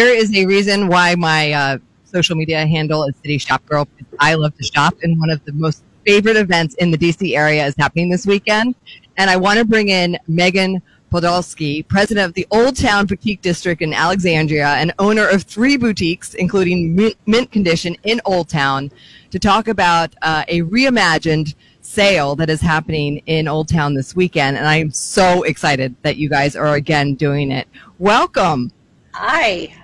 there is a reason why my uh, social media handle is City Shop Girl. I love to shop, and one of the most favorite events in the DC area is happening this weekend. And I want to bring in Megan Podolsky, president of the Old Town Boutique District in Alexandria and owner of three boutiques, including Mint Condition in Old Town, to talk about uh, a reimagined sale that is happening in Old Town this weekend. And I'm so excited that you guys are again doing it. Welcome. Hi.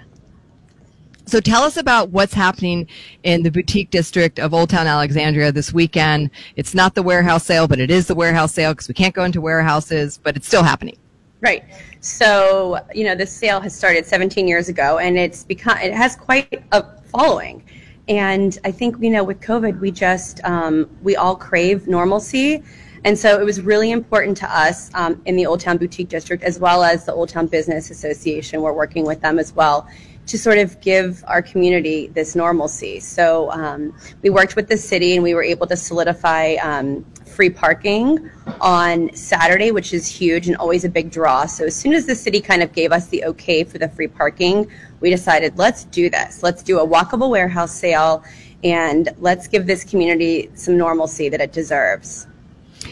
So tell us about what's happening in the boutique district of Old Town Alexandria this weekend. It's not the warehouse sale, but it is the warehouse sale because we can't go into warehouses, but it's still happening. Right. So, you know, this sale has started 17 years ago and it's become, it has quite a following. And I think, you know, with COVID, we just, um, we all crave normalcy. And so it was really important to us um, in the Old Town Boutique District, as well as the Old Town Business Association. We're working with them as well to sort of give our community this normalcy. So um, we worked with the city and we were able to solidify um, free parking on Saturday, which is huge and always a big draw. So as soon as the city kind of gave us the okay for the free parking, we decided let's do this. Let's do a walkable warehouse sale and let's give this community some normalcy that it deserves.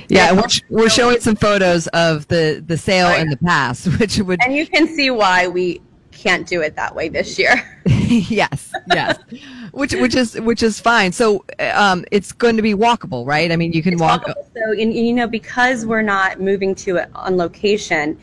Yeah, we're, we're showing some photos of the, the sale in the past, which would. And you can see why we can't do it that way this year. yes, yes, which which is which is fine. So um, it's going to be walkable, right? I mean, you can it's walk. Walkable. So you know, because we're not moving to it on location,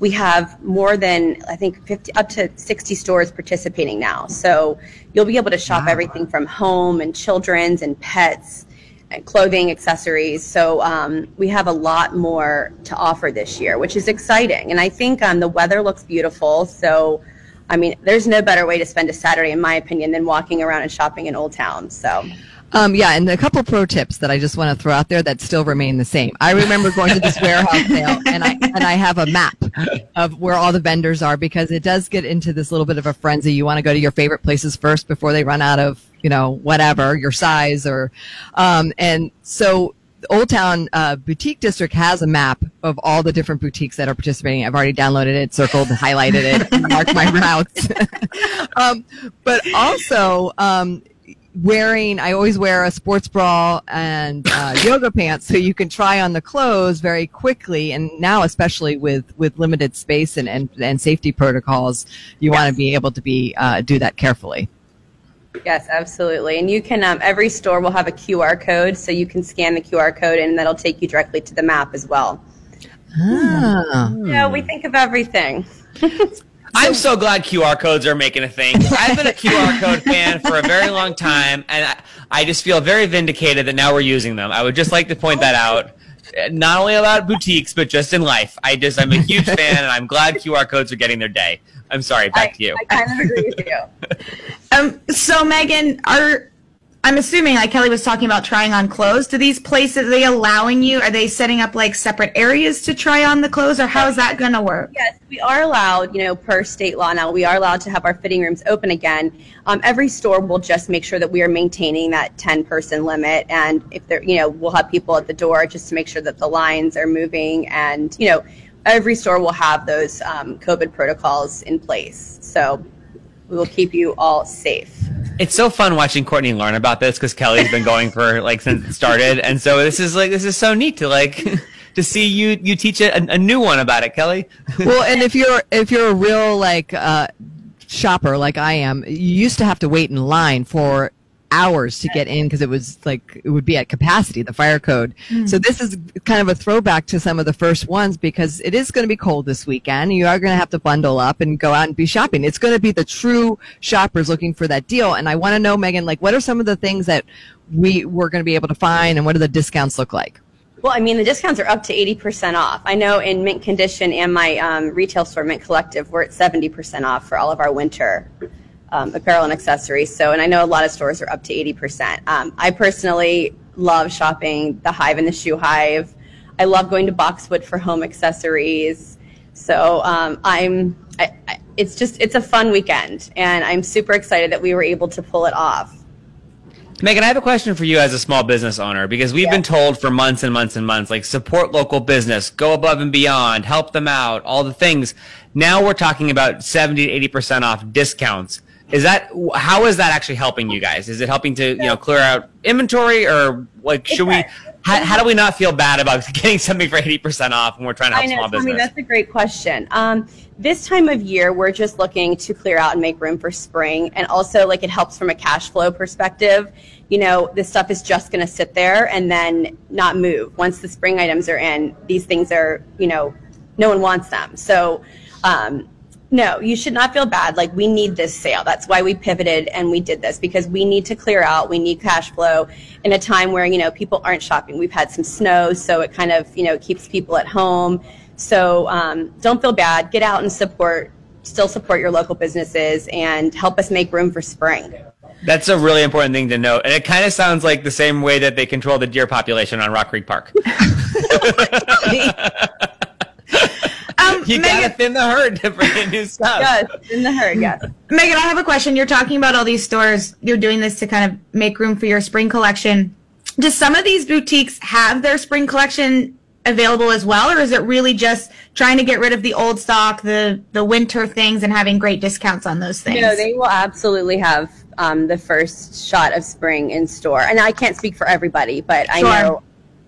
we have more than I think 50 up to 60 stores participating now. So you'll be able to shop wow. everything from home and children's and pets and clothing, accessories. So um, we have a lot more to offer this year, which is exciting. And I think um, the weather looks beautiful. So I mean, there's no better way to spend a Saturday, in my opinion, than walking around and shopping in Old Town. So. Um, yeah, and a couple pro tips that I just want to throw out there that still remain the same. I remember going to this warehouse sale, and I and I have a map of where all the vendors are because it does get into this little bit of a frenzy. You want to go to your favorite places first before they run out of you know whatever your size or, um, and so Old Town uh, Boutique District has a map of all the different boutiques that are participating. I've already downloaded it, circled, highlighted it, marked my routes. um, but also, um, wearing, I always wear a sports bra and uh, yoga pants so you can try on the clothes very quickly. And now, especially with, with limited space and, and, and safety protocols, you yes. want to be able to be, uh, do that carefully. Yes, absolutely. And you can, um, every store will have a QR code, so you can scan the QR code and that'll take you directly to the map as well. Ah. Yeah, we think of everything. I'm so glad QR codes are making a thing. I've been a QR code fan for a very long time, and I, I just feel very vindicated that now we're using them. I would just like to point that out not only about boutiques but just in life. I just I'm a huge fan, and I'm glad QR codes are getting their day. I'm sorry. Back I, to you. I kind of agree with you. um, so Megan, are I'm assuming like Kelly was talking about trying on clothes. Do these places are they allowing you? Are they setting up like separate areas to try on the clothes, or how is that going to work? Yes, we are allowed. You know, per state law now, we are allowed to have our fitting rooms open again. Um, every store will just make sure that we are maintaining that 10 person limit, and if they're, you know, we'll have people at the door just to make sure that the lines are moving, and you know, every store will have those um, COVID protocols in place. So we will keep you all safe. It's so fun watching Courtney learn about this because Kelly's been going for like since it started, and so this is like this is so neat to like to see you you teach a, a new one about it, Kelly. well, and if you're if you're a real like uh, shopper like I am, you used to have to wait in line for hours to get in because it was like it would be at capacity the fire code. Mm. so this is kind of a throwback to some of the first ones because it is going to be cold this weekend. You are going to have to bundle up and go out and be shopping. It's going to be the true shoppers looking for that deal. And i want to know megan like what are some of the things that we we're going to be able to find and what do the discounts look like? Well, I mean, the discounts are up to 80% off. I know in Mint Condition and my um, retail store, Mint Collective, we're at 70% off for all of our winter um, apparel and accessories. So, and I know a lot of stores are up to 80%. Um, I personally love shopping the Hive and the Shoe Hive. I love going to Boxwood for home accessories. So um, I'm, I, I, it's just, it's a fun weekend, and I'm super excited that we were able to pull it off. Megan, I have a question for you as a small business owner because we've Yeah. been told for months and months and months, like support local business, go above and beyond, help them out, all the things. Now we're talking about 70 to 80% off discounts. Is that, how is that actually helping you guys? Is it helping to, you know, clear out inventory or like, should we, how, how do we not feel bad about getting something for 80% off when we're trying to I help know, small I business? that's a great question. Um, this time of year, we're just looking to clear out and make room for spring, and also like it helps from a cash flow perspective. You know, this stuff is just going to sit there and then not move. Once the spring items are in, these things are, you know, no one wants them. So, um, no, you should not feel bad. Like we need this sale. That's why we pivoted and we did this because we need to clear out. We need cash flow in a time where you know people aren't shopping. We've had some snow, so it kind of you know keeps people at home. So um, don't feel bad. Get out and support. Still support your local businesses and help us make room for spring. That's a really important thing to note. And it kind of sounds like the same way that they control the deer population on Rock Creek Park. You Megan, gotta thin the herd to bring in new stuff. Yes, in the herd. Yes. Megan, I have a question. You're talking about all these stores. You're doing this to kind of make room for your spring collection. Do some of these boutiques have their spring collection available as well, or is it really just trying to get rid of the old stock, the the winter things, and having great discounts on those things? No, they will absolutely have um, the first shot of spring in store. And I can't speak for everybody, but I know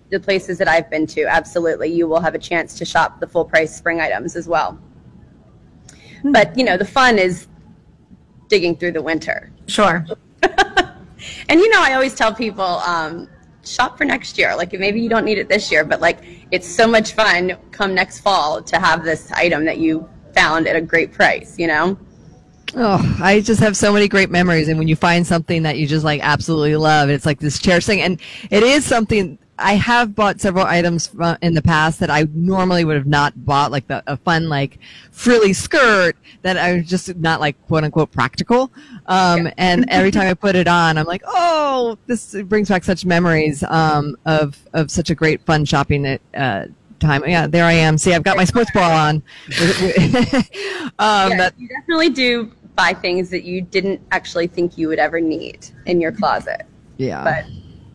the places that I've been to, absolutely, you will have a chance to shop the full price spring items as well. But, you know, the fun is digging through the winter. sure. And, you know, I always tell people, um, shop for next year. Like, maybe you don't need it this year, but, like, it's so much fun come next fall to have this item that you found at a great price, you know? Oh, I just have so many great memories. And when you find something that you just like absolutely love, it's like this cherished thing. And it is something I have bought several items in the past that I normally would have not bought, like the, a fun, like frilly skirt that I was just not like quote unquote practical. Um, and every time I put it on, I'm like, oh, this brings back such memories, um, of, of such a great fun shopping at, uh, time. Yeah, there I am. See, I've got my sports bra on. um, yeah, that, you definitely do buy things that you didn't actually think you would ever need in your closet. yeah. But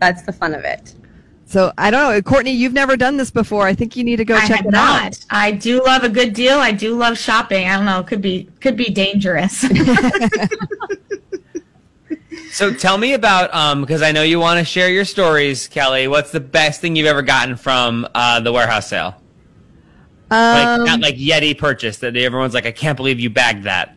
that's the fun of it. So I don't know, Courtney. You've never done this before. I think you need to go I check have it not. out. I do love a good deal. I do love shopping. I don't know. Could be could be dangerous. So tell me about um because I know you want to share your stories, Kelly. What's the best thing you've ever gotten from uh, the warehouse sale? Like Um, not like Yeti purchase that everyone's like, I can't believe you bagged that.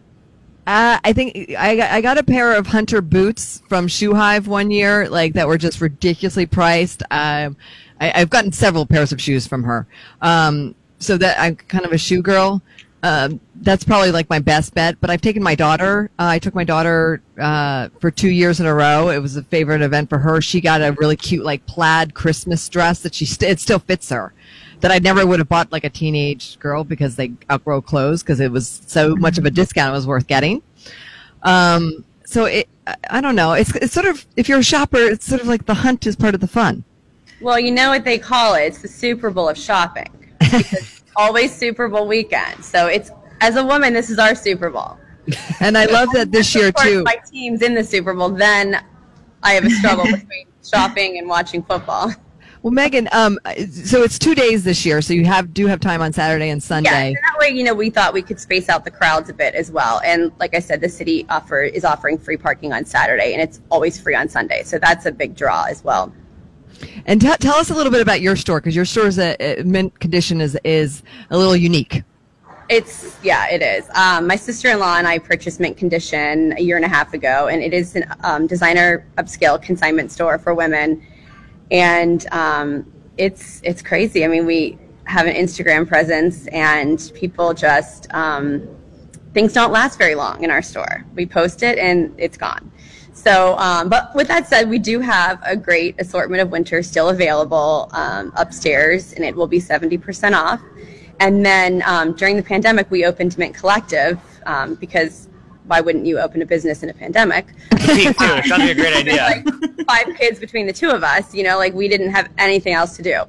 Uh, I think I got, I got a pair of Hunter boots from Shoe Hive one year, like that were just ridiculously priced. Um, I, I've gotten several pairs of shoes from her. Um, so that I'm kind of a shoe girl. Um, that's probably like my best bet. But I've taken my daughter. Uh, I took my daughter uh, for two years in a row. It was a favorite event for her. She got a really cute like plaid Christmas dress that she st- it still fits her. That I never would have bought like a teenage girl because they outgrow clothes because it was so much of a discount. It was worth getting. Um, so it, I- I don't know. It's it's sort of if you're a shopper, it's sort of like the hunt is part of the fun. Well, you know what they call it? It's the Super Bowl of shopping. Always Super Bowl weekend. So it's as a woman, this is our Super Bowl. And I love that this year too. my team's in the Super Bowl. Then I have a struggle between shopping and watching football. Well, Megan, um, so it's two days this year, so you have do have time on Saturday and Yeah, Sunday. and that way, you know, we thought we could space out the crowds a bit as well. And like I said, the city offer is offering free parking on Saturday, and it's always free on Sunday. So that's a big draw as well. And t- tell us a little bit about your store because your store's a, a mint condition is is a little unique. It's yeah, it is. Um, my sister-in-law and I purchased Mint Condition a year and a half ago, and it is a um, designer upscale consignment store for women, and um, it's it's crazy. I mean, we have an Instagram presence, and people just um, things don't last very long in our store. We post it, and it's gone. So, um, but with that said, we do have a great assortment of winter still available um, upstairs, and it will be 70% off. And then um, during the pandemic, we opened Mint Collective um, because why wouldn't you open a business in a pandemic? Me too. Like a great idea. like five kids between the two of us, you know, like we didn't have anything else to do.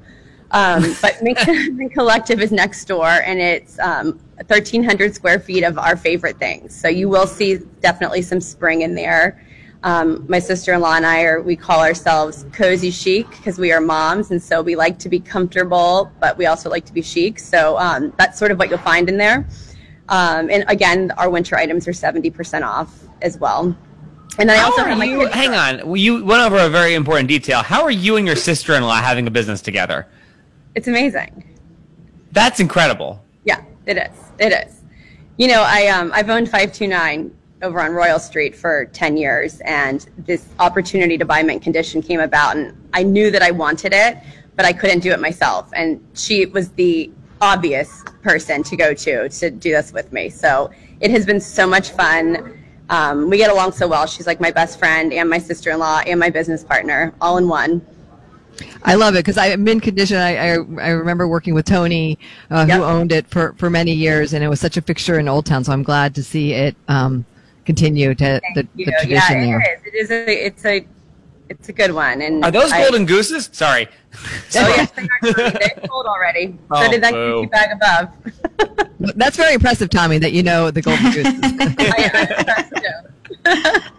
Um, but Mint, Mint Collective is next door, and it's um, 1,300 square feet of our favorite things. So you will see definitely some spring in there. Um, my sister-in-law and I are we call ourselves cozy chic because we are moms, and so we like to be comfortable, but we also like to be chic. So um, that's sort of what you'll find in there. Um, and again, our winter items are seventy percent off as well. And then I also How have my you, kids hang on. You went over a very important detail. How are you and your sister-in-law having a business together? It's amazing. That's incredible. Yeah, it is. It is. You know, I um, I've owned five two nine over on Royal Street for ten years, and this opportunity to buy mint condition came about, and I knew that I wanted it, but I couldn't do it myself, and she was the obvious person to go to to do this with me. So it has been so much fun. Um, we get along so well. She's like my best friend and my sister in law and my business partner, all in one. I love it because I'm in condition. I, I, I remember working with Tony, uh, Yep. who owned it for, for many years, and it was such a fixture in Old Town. So I'm glad to see it um, continue to the, the tradition yeah, there. it is. It is a. It's a. It's a good one. And Are those I- golden gooses? Sorry. Oh yes, they are. Tommy. They're sold already. Oh, so did that boo. Gucci bag above. That's very impressive, Tommy, that you know the Golden Goose. I, I,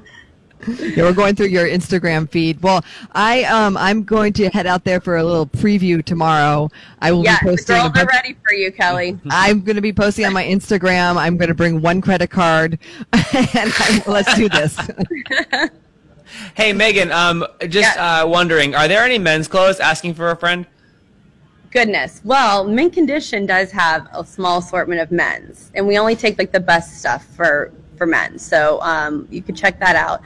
yeah, we're going through your Instagram feed. Well, I um I'm going to head out there for a little preview tomorrow. I will yeah, be the posting. a girls are ready for you, Kelly. I'm going to be posting on my Instagram. I'm going to bring one credit card, and I, let's do this. Hey, Megan. Um, just Yeah. uh, wondering, are there any men's clothes asking for a friend? Goodness. Well, Mint Condition does have a small assortment of men's, and we only take like the best stuff for for men. So um, you could check that out.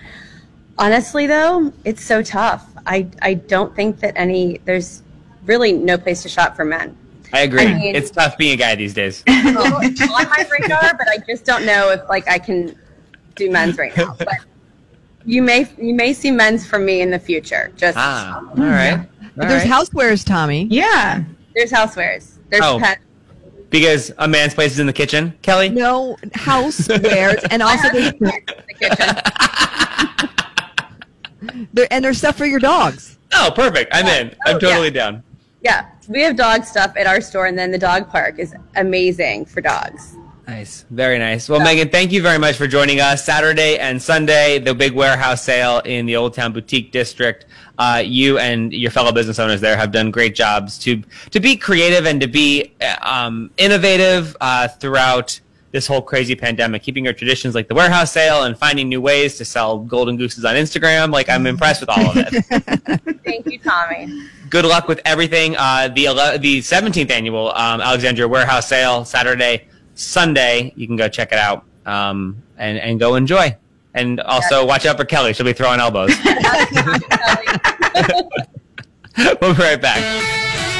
Honestly, though, it's so tough. I I don't think that any there's really no place to shop for men. I agree. I mean- it's tough being a guy these days. Well, it's on my radar, but I just don't know if like I can do men's right now. But you may you may see men's from me in the future. Just ah, all right. All But there's right. housewares, Tommy. Yeah. there's housewares. There's Oh. pets. because a man's place is in the kitchen. Kelly. No housewares, and also there's, the kitchen. there, and there's stuff for your dogs. Oh, perfect. I'm in. I'm Oh, totally yeah. down. Yeah, we have dog stuff at our store, and then the dog park is amazing for dogs. Nice. Very nice. Well, Megan, thank you very much for joining us. Saturday and Sunday, the big warehouse sale in the Old Town Boutique District. Uh, you and your fellow business owners there have done great jobs to to be creative and to be uh, um, innovative uh, throughout this whole crazy pandemic, keeping your traditions like the warehouse sale and finding new ways to sell golden gooses on Instagram. Like I'm impressed with all of it. Thank you, Tommy. good luck with everything. Uh, the ele- the 17th annual um, Alexandria Warehouse Sale Saturday, Sunday. You can go check it out um, and and go enjoy. And also watch out for Kelly. She'll be throwing elbows. We'll be right back.